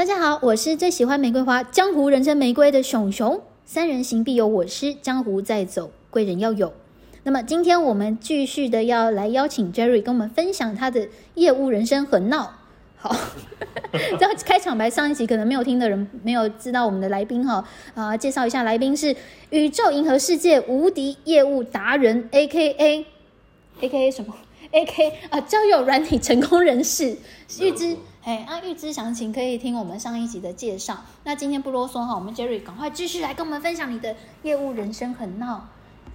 大家好，我是最喜欢玫瑰花、江湖人称玫瑰的熊熊。三人行必有我师，江湖在走，贵人要有。那么今天我们继续的要来邀请 Jerry 跟我们分享他的业务人生很闹。好，这样开场白上一集可能没有听的人没有知道我们的来宾哈啊，介绍一下来宾是宇宙银河世界无敌业务达人 A K A A K A 什么 A K 啊交友软体成功人士预知。哎，啊，预知详情可以听我们上一集的介绍。那今天不啰嗦哈，我们 Jerry 赶快继续来跟我们分享你的业务人生很闹。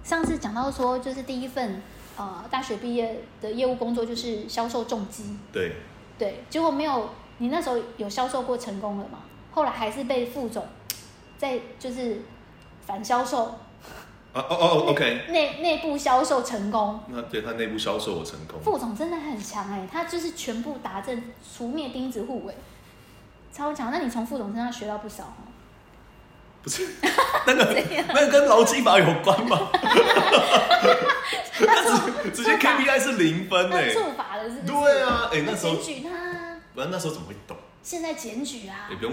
上次讲到说，就是第一份呃大学毕业的业务工作就是销售重机。对。对，结果没有，你那时候有销售过成功了吗？后来还是被副总在就是反销售。哦哦哦，OK，内内部销售成功，那对他内部销售我成功。副总真的很强哎，他就是全部达阵，除灭钉子户哎，超强。那你从副总身上学到不少哦。不是，那个 那个跟劳基法有关吗？他直直接 KPI 是零分哎，处罚的是？对啊，哎那时候检举他，不然那时候怎么会懂？现在检举啊，也不用，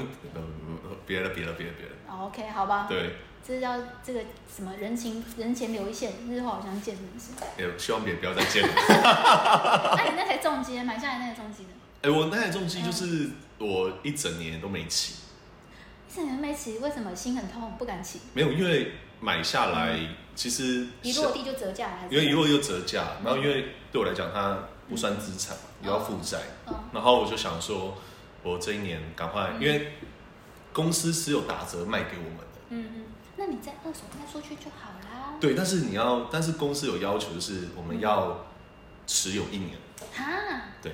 别了别了别了别了。OK，好吧。对。这叫这个什么人情人前留一线，日后好像见面是。也希望别不要再见了。那你那台重机买下来那台重机呢？哎，我那台重机就是我一整年都没骑。一整年没骑，为什么心很痛不敢骑？没有，因为买下来其实一落地就折价，还是因为一落地就折价。然后因为对我来讲，它不算资产，也要负债。然后我就想说，我这一年赶快，因为公司是有打折卖给我们的。嗯嗯。那你在二手卖出去就好啦。对，但是你要，但是公司有要求，就是我们要持有一年。哈？对。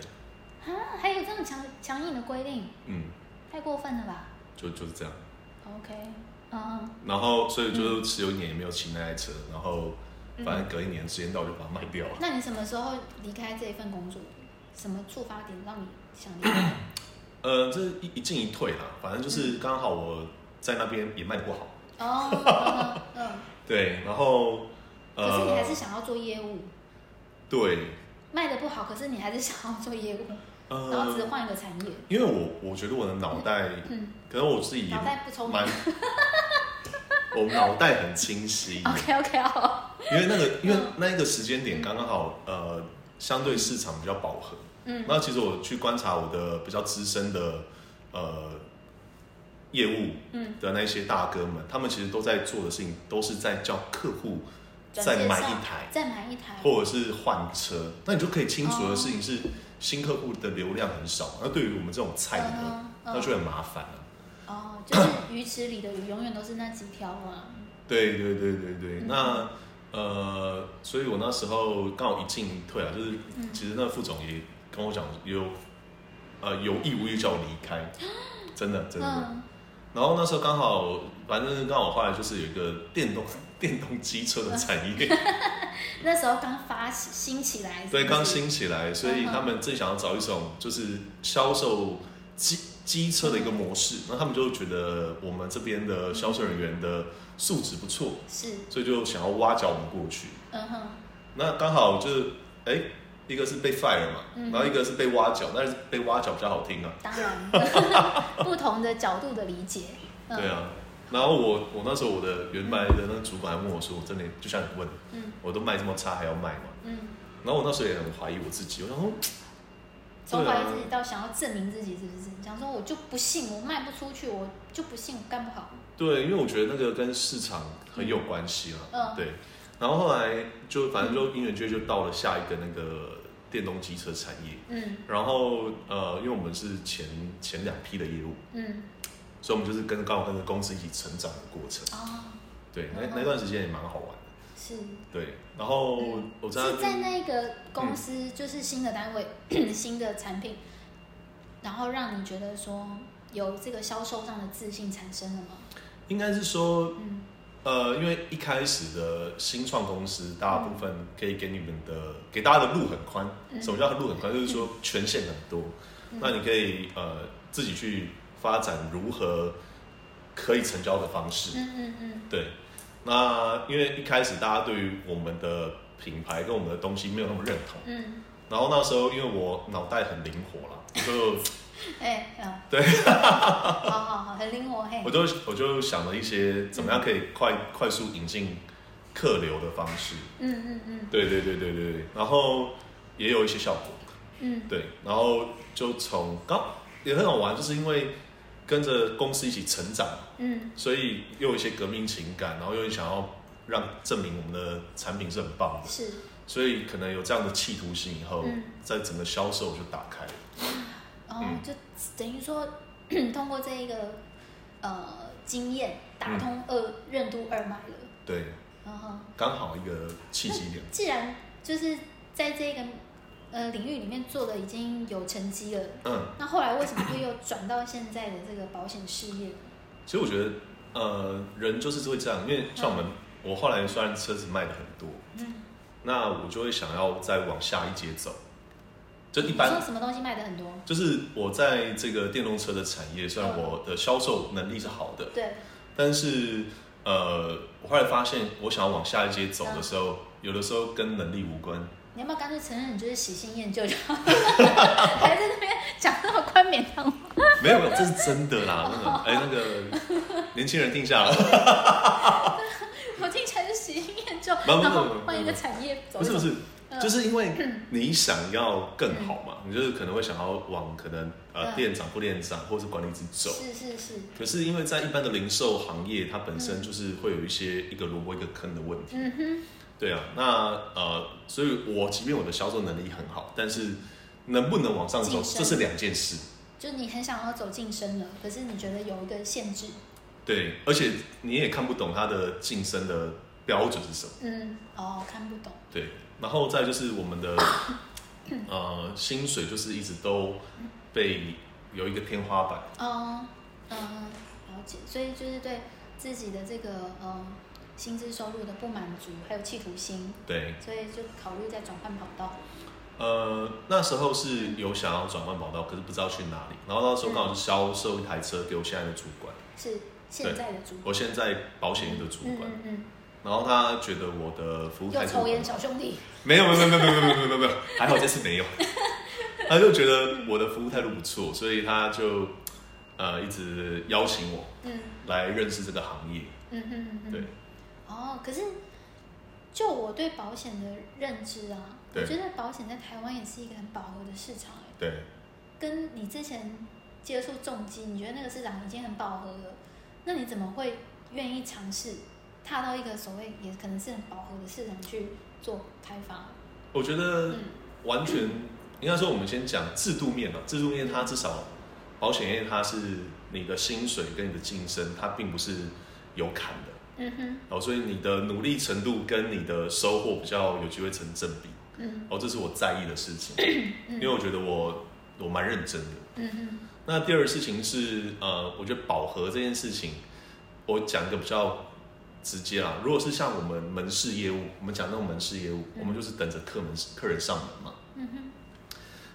哈？还有这么强强硬的规定？嗯。太过分了吧？就就是这样。OK。嗯。然后，所以就是持有一年也没有骑那台车，然后反正隔一年时间到就把它卖掉了。那你什么时候离开这一份工作？什么触发点让你想离开？呃，这一一进一退啦，反正就是刚好我在那边也卖的不好。哦，嗯，对，然后，可是你还是想要做业务，对，卖的不好，可是你还是想要做业务，然后只换一个产业。因为我我觉得我的脑袋，嗯，可能我自己脑袋不聪明，我脑袋很清晰。OK OK 好，因为那个因为那一个时间点刚刚好，呃，相对市场比较饱和，嗯，那其实我去观察我的比较资深的，呃。业务的那些大哥们，他们其实都在做的事情，都是在叫客户再买一台，再买一台，或者是换车。那你就可以清楚的事情是，新客户的流量很少。那对于我们这种菜的，那就很麻烦了。哦，就是鱼池里的鱼永远都是那几条嘛。对对对对对，那呃，所以我那时候刚好一进一退啊，就是其实那副总也跟我讲，有呃有意无意叫我离开，真的真的。然后那时候刚好，反正刚好后来就是有一个电动 电动机车的产业，那时候刚发兴起来，对，刚兴起来，所以他们正想要找一种就是销售机机车的一个模式，那他们就觉得我们这边的销售人员的素质不错，是，所以就想要挖角我们过去。嗯哼，那刚好就是哎。一个是被 fire 嘛，然后一个是被挖角，但是被挖角比较好听啊。当然，不同的角度的理解。对啊，然后我我那时候我的原来的那个主管还问我说：“我真的就像你问，我都卖这么差还要卖吗？”嗯。然后我那时候也很怀疑我自己，我想说，从怀疑自己到想要证明自己，是不是？想说我就不信我卖不出去，我就不信我干不好。对，因为我觉得那个跟市场很有关系了。嗯。对。然后后来就反正就音乐剧就到了下一个那个。电动机车产业，嗯，然后呃，因为我们是前前两批的业务，嗯，所以我们就是跟刚好跟着公司一起成长的过程，哦，对，那那段时间也蛮好玩的，是，对，然后我在在那个公司就是新的单位 新的产品，然后让你觉得说有这个销售上的自信产生了吗？应该是说，嗯。呃，因为一开始的新创公司，大部分可以给你们的，给大家的路很宽。什么叫路很宽？就是说权限很多。那你可以呃自己去发展如何可以成交的方式。嗯嗯嗯。对。那因为一开始大家对于我们的品牌跟我们的东西没有那么认同。嗯。然后那时候因为我脑袋很灵活了，就 哎，啊，对，好好好，很灵活嘿我。就我就想了一些怎么样可以快快速引进客流的方式。嗯嗯嗯对对对对对对，然后也有一些效果。嗯对，然后就从刚也很好玩，就是因为跟着公司一起成长，嗯所以又有一些革命情感，然后又想要让证明我们的产品是很棒的，是所以可能有这样的企图心以后，嗯在整个销售就打开了。就等于说 通过这一个呃经验打通二任督二脉了。对，然后，刚好一个契机点。既然就是在这个呃领域里面做的已经有成绩了，嗯，那后来为什么会又转到现在的这个保险事业？其实我觉得，呃，人就是会这样，因为像我们，我后来虽然车子卖的很多，嗯，那我就会想要再往下一阶走。就一你说般，什么东西卖的很多？就是我在这个电动车的产业，虽然嗯我的销售能力是好的，对，但是呃，我后来发现，我想要往下一阶走的时候，有的时候跟能力无关。你要不要干脆承认你就是喜新厌旧就好？还在那边讲那么冠冕堂皇？没有没有，这是真的啦。那个，哎，那个年轻人定下了。我听起来是喜新厌旧，然后换一个产业走走。不是不是，嗯就是因为你想要更好嘛，你就是可能会想要往可能呃嗯。店长、副店长或是管理职走。是是是，可是因为在一般的零售行业，它本身就是会有一些一个萝卜一个坑的问题。嗯哼，对啊，那呃，所以我即便我的销售能力很好，但是能不能往上走，这是两件事。就你很想要走晋升了，可是你觉得有一个限制，对，而且你也看不懂它的晋升的标准是什么。嗯，哦，看不懂，对，然后再就是我们的 呃薪水就是一直都被有一个天花板。哦，嗯，了解，所以就是对自己的这个呃薪资收入的不满足，还有企图心，对，所以就考虑再转换跑道。呃，那时候是有想要转换跑道，可是不知道去哪里。然后那时候刚好是销售一台车给我现在的主管，是现在的主管，我现在保险业的主嗯管。嗯嗯，然后他觉得我的服务态度，有抽烟小兄弟，没有没有没有没有没有没有没有没有，还好这次没有。他就觉得我的服务态度不错，所以他就呃一直邀请我嗯来认识这个行业。嗯嗯嗯。对。哦，可是就我对保险的认知啊，我觉得保险在台湾也是一个很饱和的市场。对。跟你之前接触重疾，你觉得那个市场已经很饱和了，那你怎么会愿意尝试？踏到一个所谓也可能是很饱和的市场去做开发？我觉得嗯。完全应该说，我们先讲制度面嘛。制度面它至少保险业它是你的薪水跟你的晋升，它并不是有砍的。嗯哼，哦，所以你的努力程度跟你的收获比较有机会成正比。嗯。哦，这是我在意的事情，因为嗯我觉得我我蛮认真的。嗯哼，那第二个事情是，呃，我觉得饱和这件事情，我讲一个比较直接啦。如果是像我们门市业务，我们讲那种门市业务，我们就是等着客门客人上门嘛。嗯哼，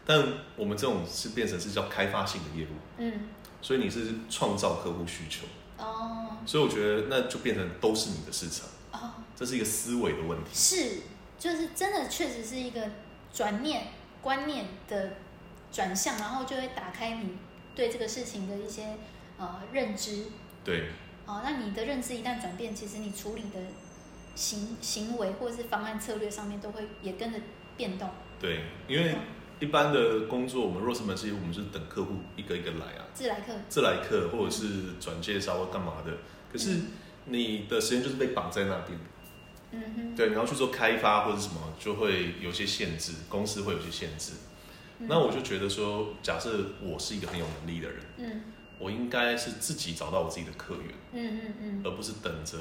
但我们这种是变成是叫开发性的业务，嗯，所以你是创造客户需求，哦所以我觉得那就变成都是你的市场，哦，这是一个思维的问题。是，就是真的确实是一个转念观念的转向，然后就会打开你对这个事情的一些呃认知。对哦，那你的认知一旦转变，其实你处理的行行为或者是方案策略上面都会也跟着变动。对，因为一般的工作，我们若是门其实，我们就是等客户一个一个来啊。自来客，自来客或者是转介绍或干嘛的，可是你的时间就是被绑在那边，嗯哼，对，你要去做开发或者什么，就会有些限制，公司会有些限制。嗯那我就觉得说，假设我是一个很有能力的人，嗯我应该是自己找到我自己的客源，嗯嗯嗯，而不是等着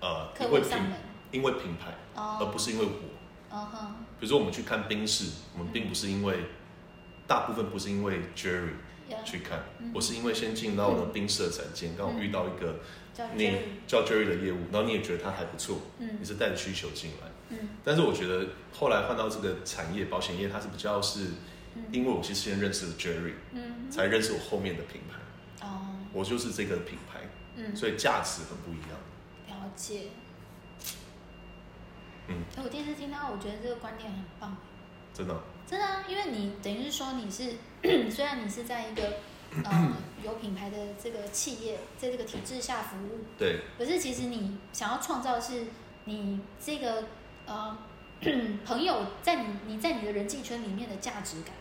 呃客因为品户因为品牌，哦，而不是因为我。哦哈，比如说我们去看冰室，我们并不是因为大部分不是因为 Jerry 去看嗯，我是因为先进到了冰室的展间，刚好遇到一个叫你 Jerry，叫 Jerry 的业务，然后你也觉得他还不错，嗯。你是带着需求进来。嗯。但是我觉得后来换到这个产业保险业，它是比较是嗯。因为我其实先认识了 Jerry，嗯，才认识我后面的品牌，哦，我就是这个品牌，嗯，所以价值很不一样。了解。嗯，哎，我第一次听到，我觉得这个观点很棒。真的，真的啊，因为你等于是说你是 虽然你是在一个呃 有品牌的这个企业，在这个体制下服务，对，可是其实你想要创造的是你这个呃 朋友在你你在你的人际圈里面的价值感。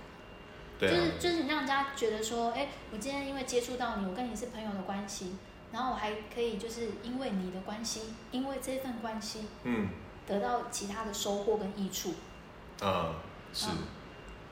对啊，就是就是你让人家觉得说，哎，我今天因为接触到你，我跟你是朋友的关系，然后我还可以就是因为你的关系，因为这份关系，嗯，得到其他的收获跟益处。啊，是，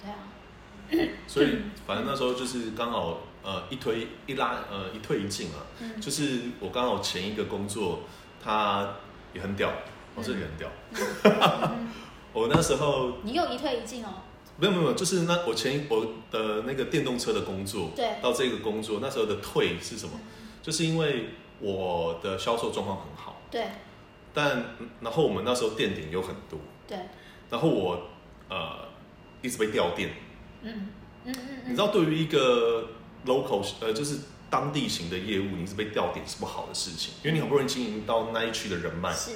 对啊，所以反正那时候就是刚好呃一推一拉呃一退一进啊，嗯。就是我刚好前一个工作他也很屌，我这里很屌，嗯。我那时候你又一退一进哦，没有没有就是那我前一我的那个电动车的工作，对。到这个工作那时候的退是什么？就是因为我的销售状况很好，对。但然后我们那时候店点有很多，对，然后我呃一直被调店，嗯嗯嗯你知道对于一个 local 呃就是当地型的业务，你一直被调点是不好的事情，因为你好不容易经营到那一区的人脉，是，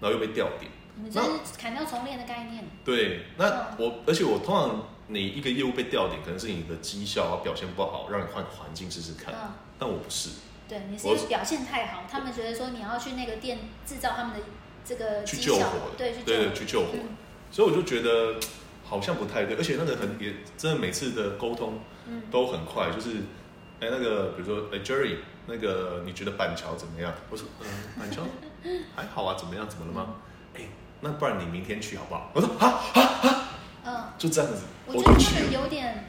然后又被调点。你这是砍掉重练的概念，对，那我而且我通常你一个业务被调点，可能是你的绩效啊表现不好，让你换环境试试看。嗯，但我不是，对，你是我因为表现太好，他们觉得说你要去那个店制造他们的这个去救火的，对，去救对火去救火。嗯所以我就觉得好像不太对，而且那个很也真的每次的沟通嗯都很快，就是哎那个比如说哎 Jerry，那个你觉得板桥怎么样？我说嗯板桥 还好啊，怎么样？怎么了吗？哎那不然你明天去好不好？我说啊啊啊嗯。就这样子，我觉得他们。有点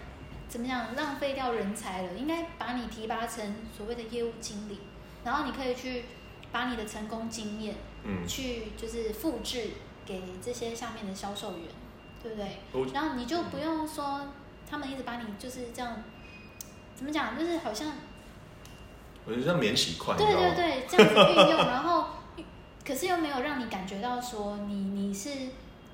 怎么讲，浪费掉人才了。应该把你提拔成所谓的业务经理，然后你可以去把你的成功经验嗯，去就是复制给这些下面的销售员，对不对？然后你就不用说他们一直把你就是这样，怎么讲，就是好像我觉得像免洗筷，你对对？对，这样子运用，然后可是又没有让你感觉到说你你是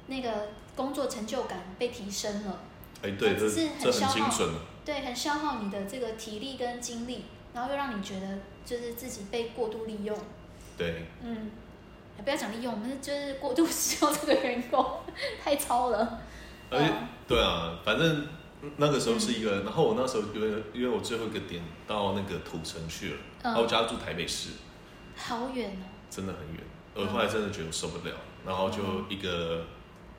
那个工作成就感被提升了。哎，对，这只是很消耗很精准。对，很消耗你的这个体力跟精力，然后又让你觉得就是自己被过度利用。对，嗯，不要讲利用，我们就是过度使用这个员工，太超了。而且嗯对啊，反正那个时候是一个，然后我那时候因为因为我最后一个点到那个土城去了，嗯然后我家住台北市，好远哦。真的很远，嗯我后来真的觉得我受不了，然后就一个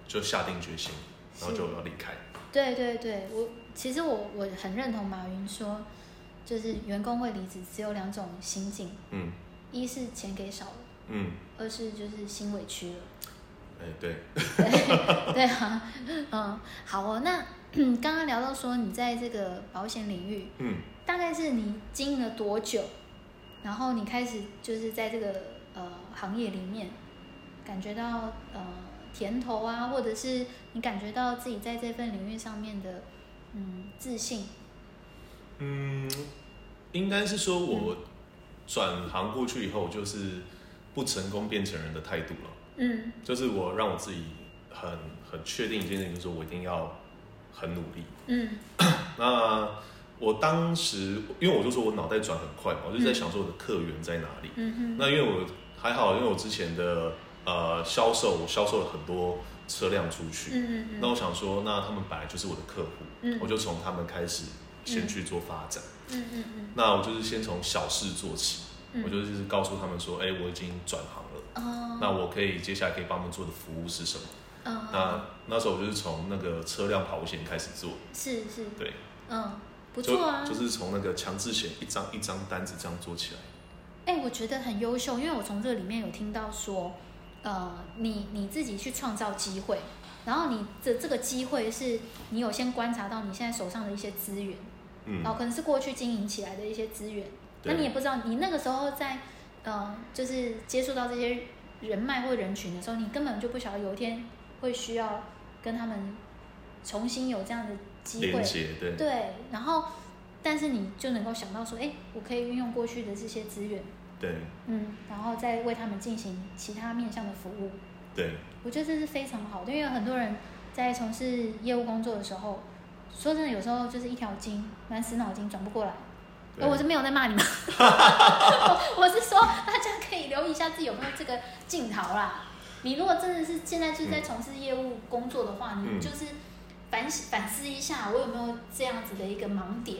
就下定决心，然后就要离开。对对对，我其实我我很认同马云说，就是员工会离职只有两种心境，嗯一是钱给少了，嗯，二是就是心委屈了。哎对，对对啊，嗯，好哦。那 刚刚聊到说你在这个保险领域，嗯大概是你经营了多久？然后你开始就是在这个呃行业里面感觉到呃甜头啊，或者是你感觉到自己在这份领域上面的嗯自信。嗯，应该是说我转行过去以后，就是不成功变成人的态度了。嗯就是我让我自己很很确定一件事情，就是我一定要很努力。嗯 那我当时，因为我就说我脑袋转很快嘛，我就在想说我的客源在哪里。嗯哼那因为我还好，因为我之前的呃销售，我销售了很多车辆出去。嗯嗯那我想说，那他们本来就是我的客户，嗯我就从他们开始先去做发展。嗯嗯嗯那我就是先从小事做起，嗯我就是告诉他们说，哎、我已经转行了。哦那我可以接下来可以帮他们做的服务是什么？嗯那那时候我就是从那个车辆保险开始做，是是对，嗯不就错啊，就是从那个强制险一张一张单子这样做起来。哎、我觉得很优秀，因为我从这里面有听到说，呃，你你自己去创造机会，然后你的这个机会是你有先观察到你现在手上的一些资源，嗯然后可能是过去经营起来的一些资源，那你也不知道你那个时候在呃，就是接触到这些人脉或人群的时候，你根本就不晓得有一天会需要跟他们重新有这样的机会对。对，然后但是你就能够想到说，哎，我可以运用过去的这些资源。对嗯，然后再为他们进行其他面向的服务，对，我觉得这是非常好的，因为很多人在从事业务工作的时候，说真的，有时候就是一条筋，满死脑筋转不过来。对呃我是没有在骂你们，我是说大家可以留意一下自己有没有这个镜头啦。你如果真的是现在就是在从事业务工作的话，嗯你就是反省反思一下，我有没有这样子的一个盲点？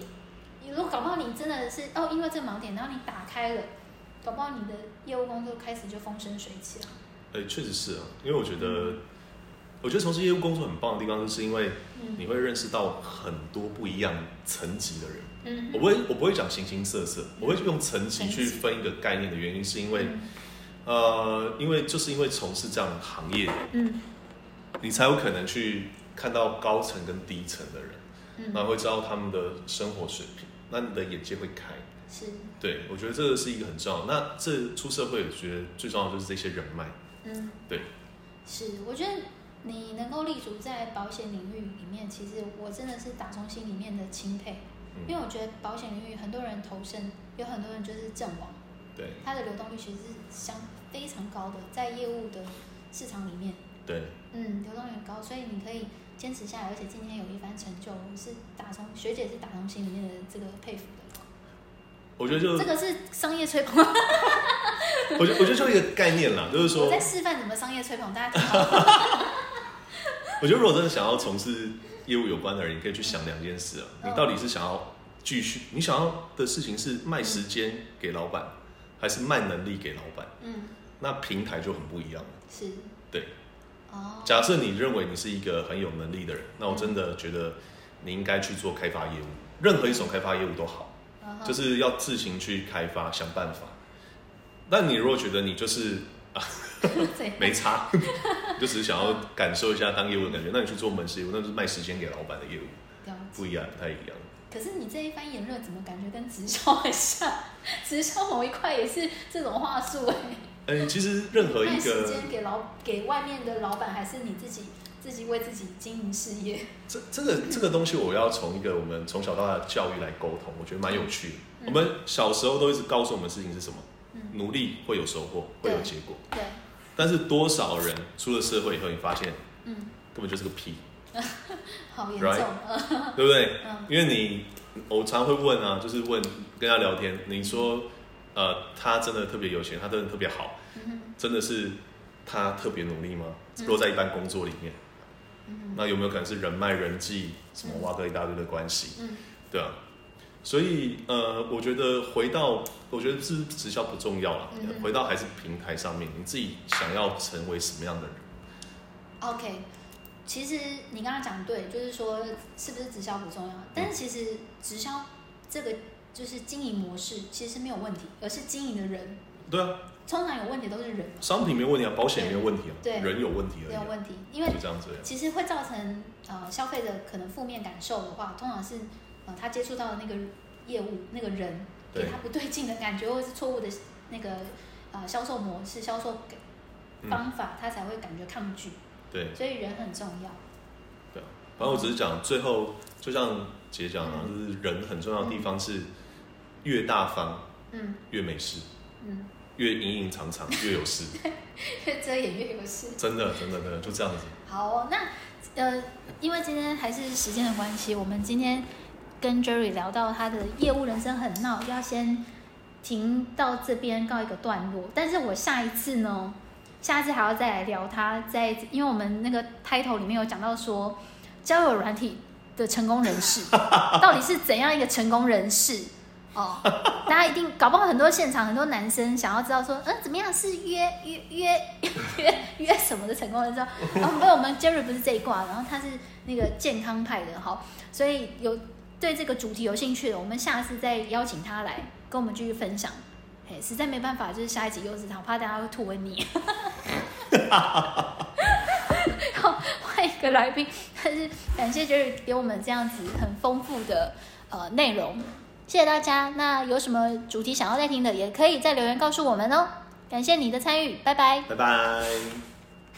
如果搞不好你真的是哦，因为这个盲点，然后你打开了，搞不好你的业务工作开始就风生水起了。哎，确实是啊，因为我觉得，我觉得从事业务工作很棒的地方，就是因为你会认识到很多不一样层级的人。嗯，我不会，我不会讲形形色色，我会用层级去分一个概念的原因，是因为，呃，因为就是因为从事这样的行业，嗯，你才有可能去看到高层跟低层的人，嗯，然后会知道他们的生活水平，那你的眼界会开。是，对，我觉得这个是一个很重要。那这出社会，我觉得最重要的就是这些人脉。嗯，对。是，我觉得你能够立足在保险领域里面，其实我真的是打从心里面的钦佩。因为我觉得保险领域很多人投身，有很多人就是阵亡，对，它的流动率其实是相非常高的，在业务的市场里面，对，嗯，流动率很高，所以你可以坚持下来，而且今天有一番成就，我是打从学姐是打从心里面的这个佩服的。我觉得就这个是商业吹捧，我觉我觉得就一个概念啦，就是说我在示范怎么商业吹捧，大家。我觉得如果真的想要从事。业务有关的人，你可以去想两件事啊。你到底是想要继续，你想要的事情是卖时间给老板，还是卖能力给老板？嗯，那平台就很不一样了。是，对。哦。假设你认为你是一个很有能力的人，那我真的觉得你应该去做开发业务，任何一种开发业务都好，就是要自行去开发，想办法。但你如果觉得你就是啊。没差，就只是想要感受一下当业务的感觉。那你去做门市业务，那就是卖时间给老板的业务，不一样，不太一样。可是你这一番言论，怎么感觉跟直销很像？直销某一块也是这种话术哎。嗯，其实任何一个时间给老给外面的老板，还是你自己自己为自己经营事业。这这个这个东西，我要从一个我们从小到大的教育来沟通，我觉得蛮有趣的。我们小时候都一直告诉我们事情是什么？努力会有收获，会有结果。对。但是多少人出了社会以后，你发现，嗯，根本就是个屁，好严重，对不对？嗯，因为你，我常会问啊，就是问跟他聊天，你说，呃，他真的特别有钱，他真的特别好，真的是他特别努力吗？落在一般工作里面，那有没有可能是人脉、人际什么挖个一大堆的关系？嗯，对啊。所以，呃，我觉得回到，我觉得是直销不重要了，回到还是平台上面，你自己想要成为什么样的人？OK，其实你刚刚讲对，就是说是不是直销不重要，但是其实直销这个就是经营模式其实是没有问题，而是经营的人。对啊，通常有问题都是人。商品没有问题啊，保险没有问题啊，对，人有问题而已。没有问题，因为这样子，其实会造成呃消费者可能负面感受的话，通常是。呃，他接触到的那个业务那个人给他不对劲的感觉，或者是错误的那个呃销售模式、销售方法，他才会感觉抗拒。对，所以人很重要。对，反正我只是讲最后，就像姐讲啊，就是人很重要的地方是越大方，嗯，越没事，嗯，越隐隐藏藏 越有事，越遮掩越有事。真的，真的，真的就这样子。好，那呃，因为今天还是时间的关系，我们今天。跟 Jerry 聊到他的业务人生很闹，要先停到这边告一个段落。但是我下一次呢，下一次还要再来聊他，在因为我们那个 title 里面有讲到说交友软体的成功人士到底是怎样一个成功人士哦，大家一定搞不好很多现场很多男生想要知道说，嗯，怎么样是约约约约约什么的成功人士？然后没有，我们 Jerry 不是这一挂，然后他是那个健康派的，好，所以有。对这个主题有兴趣的，我们下次再邀请他来跟我们继续分享。嘿，实在没办法，就是下一集又是他，怕大家会吐文你。好，换一个来宾，但是感谢杰宇给我们这样子很丰富的呃内容，谢谢大家。那有什么主题想要再听的，也可以在留言告诉我们哦。感谢你的参与，拜拜，拜拜。